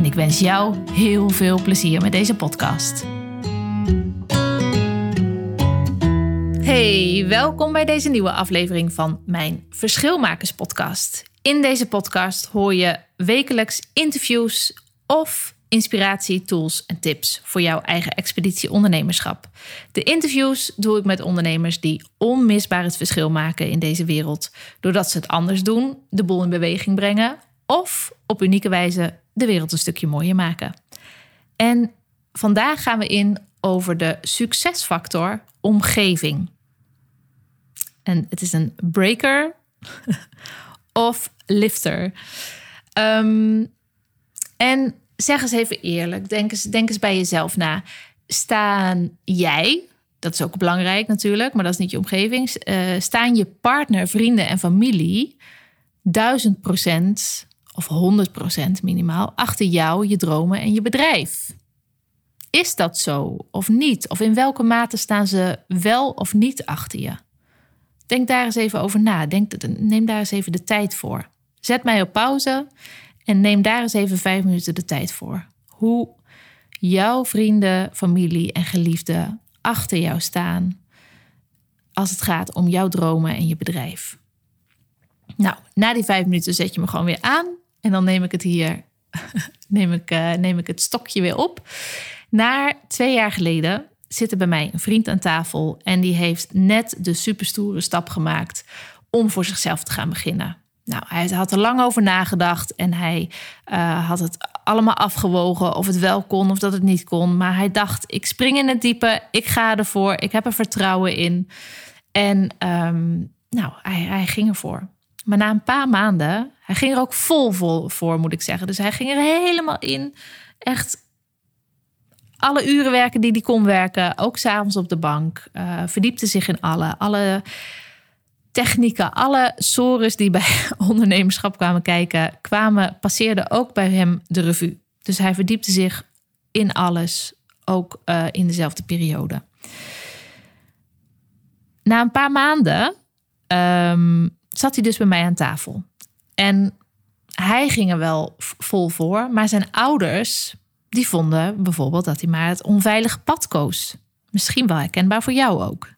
en ik wens jou heel veel plezier met deze podcast. Hey, welkom bij deze nieuwe aflevering van mijn Verschilmakers podcast. In deze podcast hoor je wekelijks interviews of inspiratie, tools en tips voor jouw eigen expeditie ondernemerschap. De interviews doe ik met ondernemers die onmisbaar het verschil maken in deze wereld, doordat ze het anders doen, de boel in beweging brengen of op unieke wijze de wereld een stukje mooier maken. En vandaag gaan we in over de succesfactor omgeving. En het is een breaker of lifter. Um, en zeg eens even eerlijk, denk eens, denk eens bij jezelf na. Staan jij, dat is ook belangrijk natuurlijk, maar dat is niet je omgeving. Uh, staan je partner, vrienden en familie duizend procent of 100% minimaal achter jou, je dromen en je bedrijf. Is dat zo of niet? Of in welke mate staan ze wel of niet achter je? Denk daar eens even over na. Denk, neem daar eens even de tijd voor. Zet mij op pauze en neem daar eens even vijf minuten de tijd voor. Hoe jouw vrienden, familie en geliefden achter jou staan als het gaat om jouw dromen en je bedrijf. Nou, na die vijf minuten zet je me gewoon weer aan en dan neem ik het hier, neem ik, uh, neem ik het stokje weer op. Na twee jaar geleden zit er bij mij een vriend aan tafel en die heeft net de superstoere stap gemaakt om voor zichzelf te gaan beginnen. Nou, hij had er lang over nagedacht en hij uh, had het allemaal afgewogen of het wel kon of dat het niet kon. Maar hij dacht: ik spring in het diepe, ik ga ervoor, ik heb er vertrouwen in. En um, nou, hij, hij ging ervoor. Maar na een paar maanden, hij ging er ook vol, vol voor, moet ik zeggen. Dus hij ging er helemaal in. Echt alle uren werken die hij kon werken. Ook s'avonds op de bank. Uh, verdiepte zich in alle. Alle technieken, alle sores die bij ondernemerschap kwamen kijken, kwamen, passeerden ook bij hem de revue. Dus hij verdiepte zich in alles, ook uh, in dezelfde periode. Na een paar maanden um, zat hij dus bij mij aan tafel. En hij ging er wel vol voor, maar zijn ouders die vonden bijvoorbeeld dat hij maar het onveilige pad koos. Misschien wel herkenbaar voor jou ook.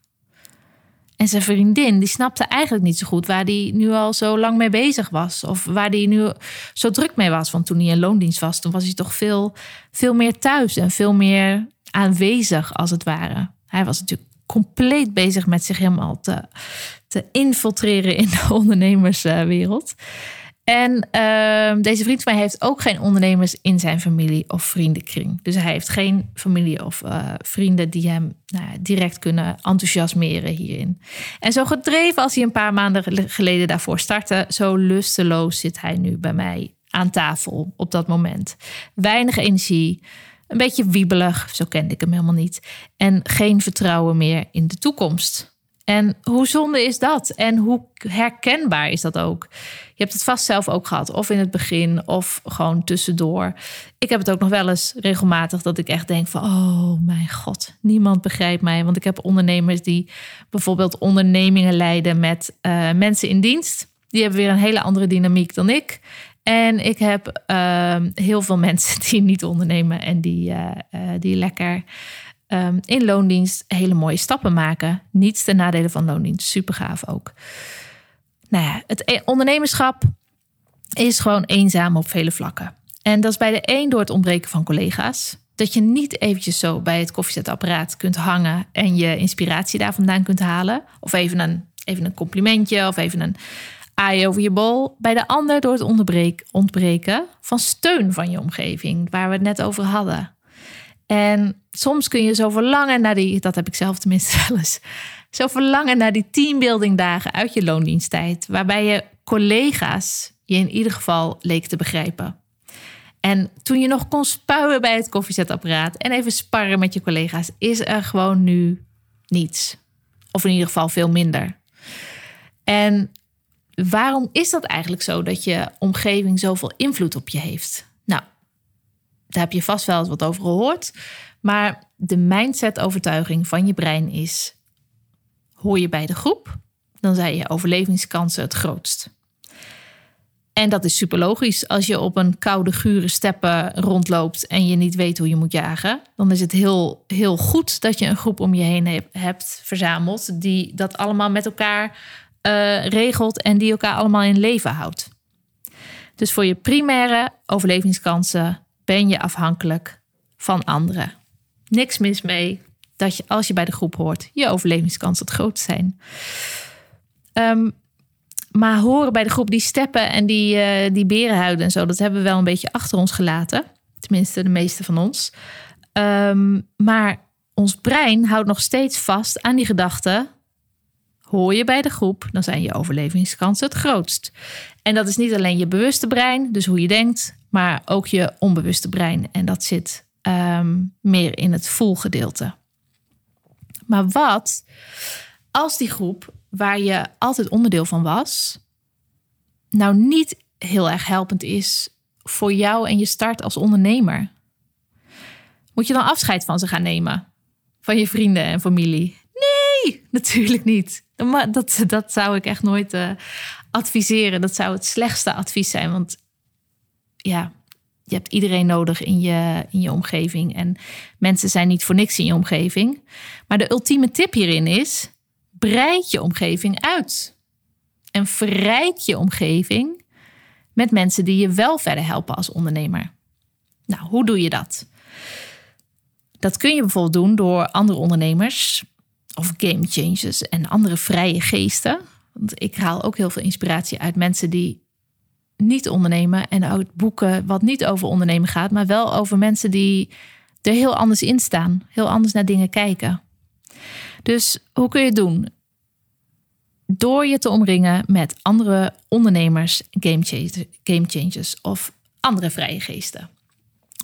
En zijn vriendin, die snapte eigenlijk niet zo goed waar hij nu al zo lang mee bezig was. Of waar hij nu zo druk mee was. Want toen hij in loondienst was, toen was hij toch veel, veel meer thuis en veel meer aanwezig, als het ware. Hij was natuurlijk compleet bezig met zich helemaal te, te infiltreren in de ondernemerswereld. En uh, deze vriend van mij heeft ook geen ondernemers in zijn familie of vriendenkring. Dus hij heeft geen familie of uh, vrienden die hem nou, direct kunnen enthousiasmeren hierin. En zo gedreven als hij een paar maanden geleden daarvoor startte, zo lusteloos zit hij nu bij mij aan tafel op dat moment. Weinig energie, een beetje wiebelig, zo kende ik hem helemaal niet. En geen vertrouwen meer in de toekomst. En hoe zonde is dat? En hoe herkenbaar is dat ook? Je hebt het vast zelf ook gehad, of in het begin, of gewoon tussendoor. Ik heb het ook nog wel eens regelmatig dat ik echt denk van, oh mijn god, niemand begrijpt mij. Want ik heb ondernemers die bijvoorbeeld ondernemingen leiden met uh, mensen in dienst. Die hebben weer een hele andere dynamiek dan ik. En ik heb uh, heel veel mensen die niet ondernemen en die, uh, die lekker um, in loondienst hele mooie stappen maken. Niets ten nadele van loondienst. Super gaaf ook. Nou ja, het e- ondernemerschap is gewoon eenzaam op vele vlakken. En dat is bij de een door het ontbreken van collega's. Dat je niet eventjes zo bij het koffiezetapparaat kunt hangen en je inspiratie daar vandaan kunt halen. Of even een, even een complimentje of even een aai over je bol. Bij de ander door het ontbreken van steun van je omgeving, waar we het net over hadden. En soms kun je zo verlangen naar die, dat heb ik zelf tenminste wel eens, zo verlangen naar die teambuilding dagen uit je loondiensttijd, waarbij je collega's je in ieder geval leek te begrijpen. En toen je nog kon spuien bij het koffiezetapparaat en even sparren met je collega's, is er gewoon nu niets. Of in ieder geval veel minder. En waarom is dat eigenlijk zo dat je omgeving zoveel invloed op je heeft? Daar heb je vast wel eens wat over gehoord. Maar de mindset-overtuiging van je brein is: hoor je bij de groep, dan zijn je overlevingskansen het grootst. En dat is super logisch. Als je op een koude, gure steppen rondloopt en je niet weet hoe je moet jagen, dan is het heel, heel goed dat je een groep om je heen hebt verzameld die dat allemaal met elkaar uh, regelt en die elkaar allemaal in leven houdt. Dus voor je primaire overlevingskansen ben je afhankelijk van anderen. Niks mis mee dat je als je bij de groep hoort, je overlevingskansen het grootst zijn. Um, maar horen bij de groep die steppen en die, uh, die berenhuiden en zo, dat hebben we wel een beetje achter ons gelaten. Tenminste, de meeste van ons. Um, maar ons brein houdt nog steeds vast aan die gedachte. Hoor je bij de groep, dan zijn je overlevingskansen het grootst. En dat is niet alleen je bewuste brein, dus hoe je denkt, maar ook je onbewuste brein. En dat zit um, meer in het voelgedeelte. Maar wat als die groep waar je altijd onderdeel van was, nou niet heel erg helpend is voor jou en je start als ondernemer? Moet je dan afscheid van ze gaan nemen? Van je vrienden en familie? Nee, natuurlijk niet. Dat, dat zou ik echt nooit uh, adviseren. Dat zou het slechtste advies zijn. Want ja, je hebt iedereen nodig in je, in je omgeving. En mensen zijn niet voor niks in je omgeving. Maar de ultieme tip hierin is: breid je omgeving uit. En verrijk je omgeving met mensen die je wel verder helpen als ondernemer. Nou, hoe doe je dat? Dat kun je bijvoorbeeld doen door andere ondernemers of game changers en andere vrije geesten. Want ik haal ook heel veel inspiratie uit mensen die niet ondernemen en ook boeken wat niet over ondernemen gaat, maar wel over mensen die er heel anders in staan, heel anders naar dingen kijken. Dus hoe kun je het doen? Door je te omringen met andere ondernemers, game changers of andere vrije geesten.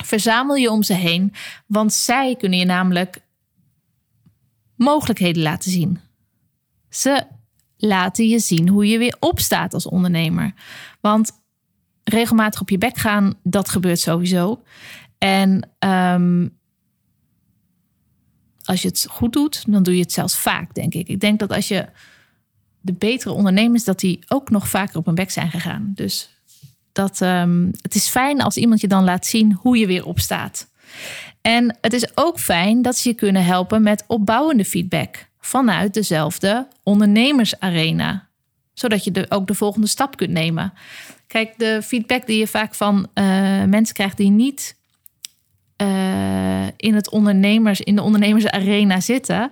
Verzamel je om ze heen, want zij kunnen je namelijk mogelijkheden laten zien. Ze laten je zien hoe je weer opstaat als ondernemer. Want regelmatig op je bek gaan, dat gebeurt sowieso. En um, als je het goed doet, dan doe je het zelfs vaak, denk ik. Ik denk dat als je de betere ondernemers, dat die ook nog vaker op hun bek zijn gegaan. Dus dat, um, het is fijn als iemand je dan laat zien hoe je weer opstaat. En het is ook fijn dat ze je kunnen helpen met opbouwende feedback vanuit dezelfde ondernemersarena. Zodat je de, ook de volgende stap kunt nemen. Kijk, de feedback die je vaak van uh, mensen krijgt die niet uh, in, het ondernemers, in de ondernemersarena zitten,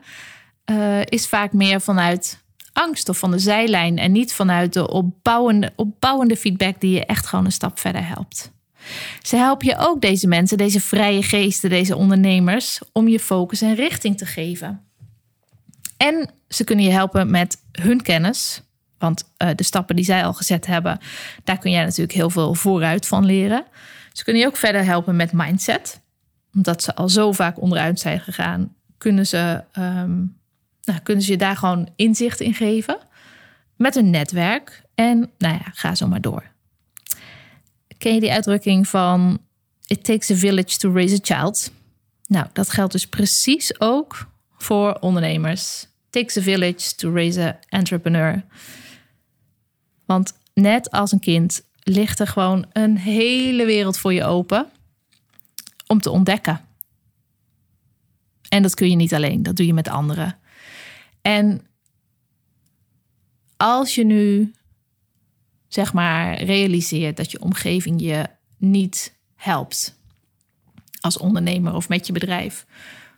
uh, is vaak meer vanuit angst of van de zijlijn en niet vanuit de opbouwende, opbouwende feedback die je echt gewoon een stap verder helpt. Ze helpen je ook deze mensen, deze vrije geesten, deze ondernemers, om je focus en richting te geven. En ze kunnen je helpen met hun kennis. Want uh, de stappen die zij al gezet hebben, daar kun jij natuurlijk heel veel vooruit van leren. Ze kunnen je ook verder helpen met mindset omdat ze al zo vaak onderuit zijn gegaan, kunnen ze, um, nou, kunnen ze je daar gewoon inzicht in geven. Met een netwerk. En nou ja, ga zo maar door. Ken je die uitdrukking van It takes a village to raise a child? Nou, dat geldt dus precies ook voor ondernemers. It takes a village to raise an entrepreneur. Want net als een kind ligt er gewoon een hele wereld voor je open om te ontdekken. En dat kun je niet alleen, dat doe je met anderen. En als je nu, zeg maar, realiseert dat je omgeving je niet helpt als ondernemer of met je bedrijf,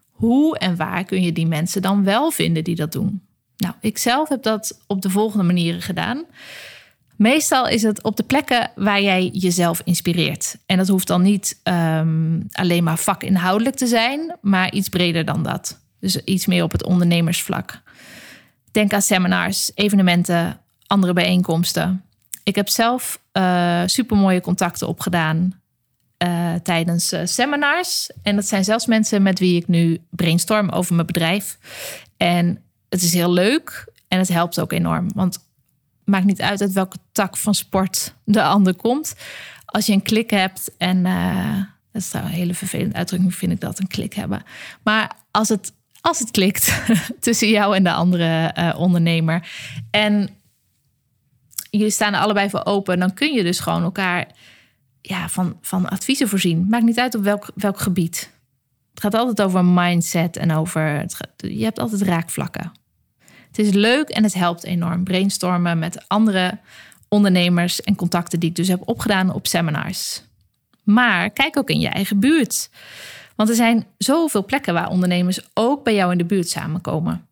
hoe en waar kun je die mensen dan wel vinden die dat doen? Nou, ik zelf heb dat op de volgende manieren gedaan. Meestal is het op de plekken waar jij jezelf inspireert. En dat hoeft dan niet um, alleen maar vakinhoudelijk te zijn, maar iets breder dan dat. Dus iets meer op het ondernemersvlak. Denk aan seminars, evenementen, andere bijeenkomsten. Ik heb zelf uh, supermooie contacten opgedaan eh, tijdens uh, seminars. En dat zijn zelfs mensen met wie ik nu brainstorm over mijn bedrijf. En het is heel leuk en het helpt ook enorm. Want maakt niet uit uit welke tak van sport de ander komt. Als je een klik hebt en uh, dat is een hele vervelende uitdrukking, vind ik dat een klik hebben. Maar als het, als het klikt tussen jou en de andere ondernemer en jullie staan er allebei voor open, dan kun je dus gewoon elkaar ja, van, van adviezen voorzien. Maakt niet uit op welk, welk gebied. Het gaat altijd over mindset en over. je hebt altijd raakvlakken. Het is leuk en het helpt enorm. Brainstormen met andere ondernemers en contacten die ik dus heb opgedaan op seminars. Maar kijk ook in je eigen buurt. Want er zijn zoveel plekken waar ondernemers ook bij jou in de buurt samenkomen.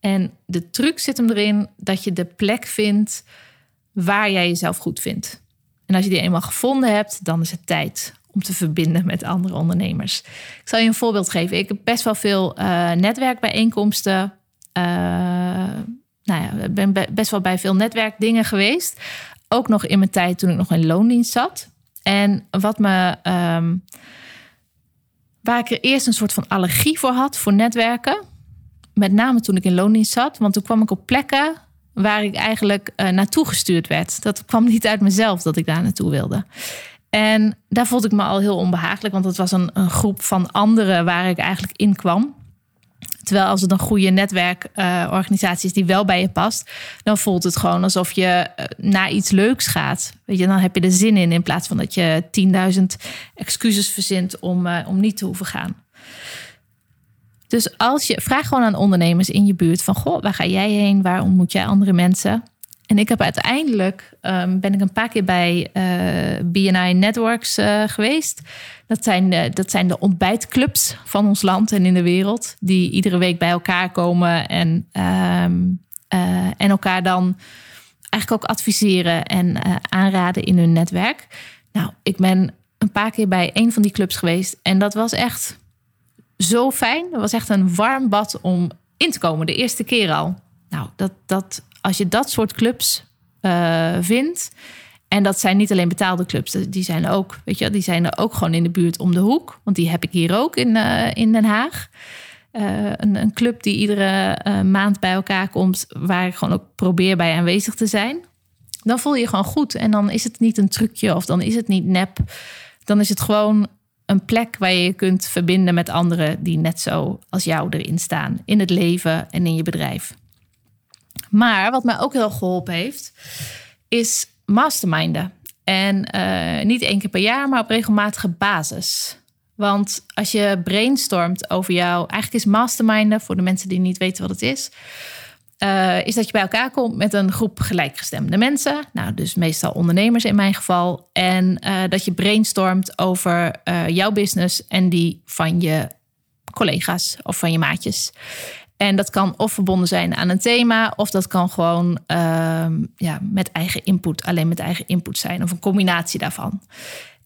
En de truc zit hem erin dat je de plek vindt waar jij jezelf goed vindt. En als je die eenmaal gevonden hebt, dan is het tijd om te verbinden met andere ondernemers. Ik zal je een voorbeeld geven. Ik heb best wel veel uh, netwerkbijeenkomsten. Uh, nou ja, ben best wel bij veel netwerkdingen geweest. Ook nog in mijn tijd toen ik nog in loondienst zat. En wat me. Um, waar ik er eerst een soort van allergie voor had, voor netwerken. Met name toen ik in loondienst zat. Want toen kwam ik op plekken waar ik eigenlijk uh, naartoe gestuurd werd. Dat kwam niet uit mezelf dat ik daar naartoe wilde. En daar voelde ik me al heel onbehagelijk, want het was een, een groep van anderen waar ik eigenlijk in kwam. Terwijl als het een goede netwerkorganisatie is die wel bij je past, dan voelt het gewoon alsof je eh, naar iets leuks gaat. Weet je, dan heb je er zin in in plaats van dat je 10.000 excuses verzint om, uh, om niet te hoeven gaan. Dus als je vraag gewoon aan ondernemers in je buurt van goh, waar ga jij heen? Waar ontmoet jij andere mensen? En ik heb uiteindelijk um, ben ik een paar keer bij eh, BNI Networks uh, geweest. Dat zijn, de, dat zijn de ontbijtclubs van ons land en in de wereld. Die iedere week bij elkaar komen en, uh, en elkaar dan eigenlijk ook adviseren en aanraden in hun netwerk. Nou, ik ben een paar keer bij een van die clubs geweest. En dat was echt zo fijn. Het was echt een warm bad om in te komen, de eerste keer al. Nou, dat, dat, als je dat soort clubs uh, vindt. En dat zijn niet alleen betaalde clubs, die zijn ook, weet je, die zijn er ook gewoon in de buurt om de hoek. Want die heb ik hier ook in, uh, in Den Haag. Een, een, club die iedere maand bij elkaar komt, waar ik gewoon ook probeer bij aanwezig te zijn. Dan voel je je gewoon goed. En dan is het niet een trucje of dan is het niet nep. Dan is het gewoon een plek waar je je kunt verbinden met anderen die net zo als jou erin staan. In het leven en in je bedrijf. Maar wat mij ook heel geholpen heeft, is masterminden. En uh, niet één keer per jaar, maar op regelmatige basis. Want als je brainstormt over jou, eigenlijk is masterminden, voor de mensen die niet weten wat het is, uh, is dat je bij elkaar komt met een groep gelijkgestemde mensen. Nou, dus meestal ondernemers in mijn geval. En uh, dat je brainstormt over jouw business en die van je collega's of van je maatjes. En dat kan of verbonden zijn aan een thema, of dat kan gewoon ehm, ja, met eigen input, alleen met eigen input zijn, of een combinatie daarvan.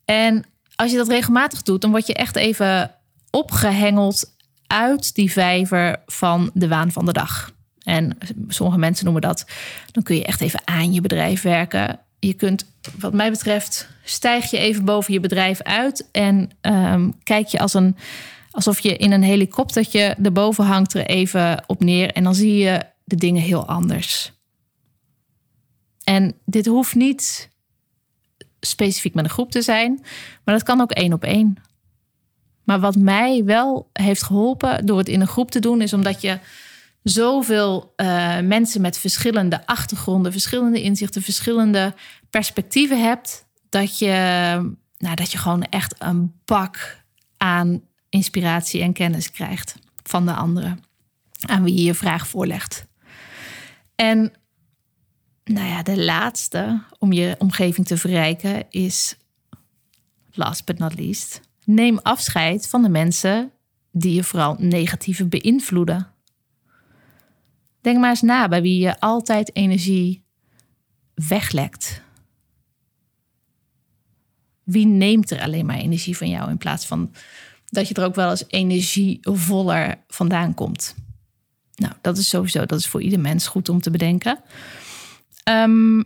En als je dat regelmatig doet, dan word je echt even opgehengeld uit die vijver van de waan van de dag. En sommige mensen noemen dat, dan kun je echt even aan je bedrijf werken. Je kunt, wat mij betreft, stijg je even boven je bedrijf uit en um, kijk je als een, alsof je in een helikoptertje erboven hangt er even op neer en dan zie je de dingen heel anders. En dit hoeft niet specifiek met een groep te zijn, maar dat kan ook één op één. Maar wat mij wel heeft geholpen door het in een groep te doen, is omdat je zoveel uh, mensen met verschillende achtergronden, verschillende inzichten, verschillende perspectieven hebt, dat je, nou, dat je gewoon echt een bak aan inspiratie en kennis krijgt van de anderen aan wie je je vraag voorlegt. En nou ja, de laatste om je omgeving te verrijken is, last but not least, neem afscheid van de mensen die je vooral negatief beïnvloeden. Denk maar eens na bij wie je altijd energie weglekt. Wie neemt er alleen maar energie van jou in plaats van dat je er ook wel eens energievoller vandaan komt? Nou, dat is sowieso, dat is voor ieder mens goed om te bedenken. Um,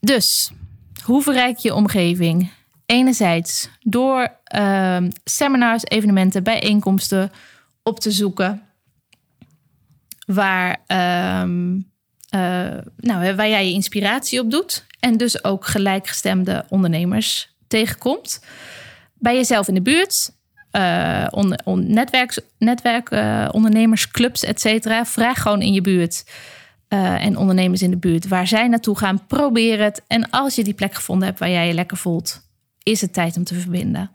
dus, hoe verrijk je omgeving? enerzijds door ehm, seminars, evenementen, bijeenkomsten op te zoeken. Waar, ehm, eh, nou, waar jij je inspiratie op doet. En dus ook gelijkgestemde ondernemers tegenkomt. Bij jezelf in de buurt. Uh, on, on, netwerk, netwerk uh, ondernemersclubs, et cetera. Vraag gewoon in je buurt uh, en ondernemers in de buurt waar zij naartoe gaan. Probeer het. En als je die plek gevonden hebt waar jij je lekker voelt, is het tijd om te verbinden.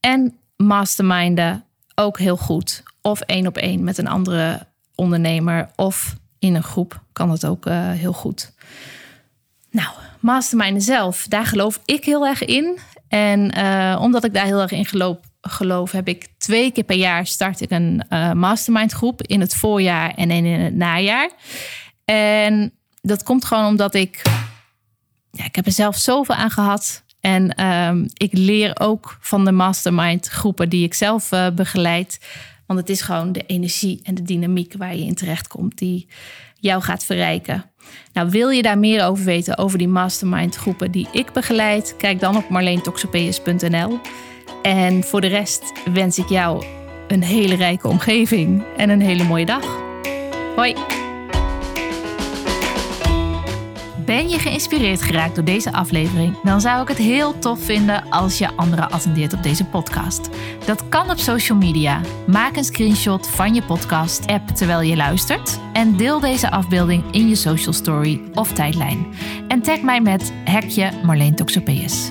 En masterminden ook heel goed. Of één op één met een andere ondernemer. Of in een groep kan dat ook heel goed. Nou, masterminden zelf, daar geloof ik heel erg in. En uh, omdat ik daar heel erg in geloof, geloof, heb ik twee keer per jaar start ik een uh, mastermind groep in het voorjaar en in het najaar. En dat komt gewoon omdat ik, ja, ik heb er zelf zoveel aan gehad. En um, ik leer ook van de mastermind groepen die ik zelf uh, begeleid. Want het is gewoon de energie en de dynamiek waar je in terecht komt die jou gaat verrijken. Nou, wil je daar meer over weten, over die mastermind groepen die ik begeleid? Kijk dan op marleentoxopeus.nl. En voor de rest wens ik jou een hele rijke omgeving en een hele mooie dag. Hoi! Ben je geïnspireerd geraakt door deze aflevering? Dan zou ik het heel tof vinden als je anderen attendeert op deze podcast. Dat kan op social media. Maak een screenshot van je podcast-app terwijl je luistert en deel deze afbeelding in je social story of tijdlijn. En tag mij met hekje Marleen Toxopeus.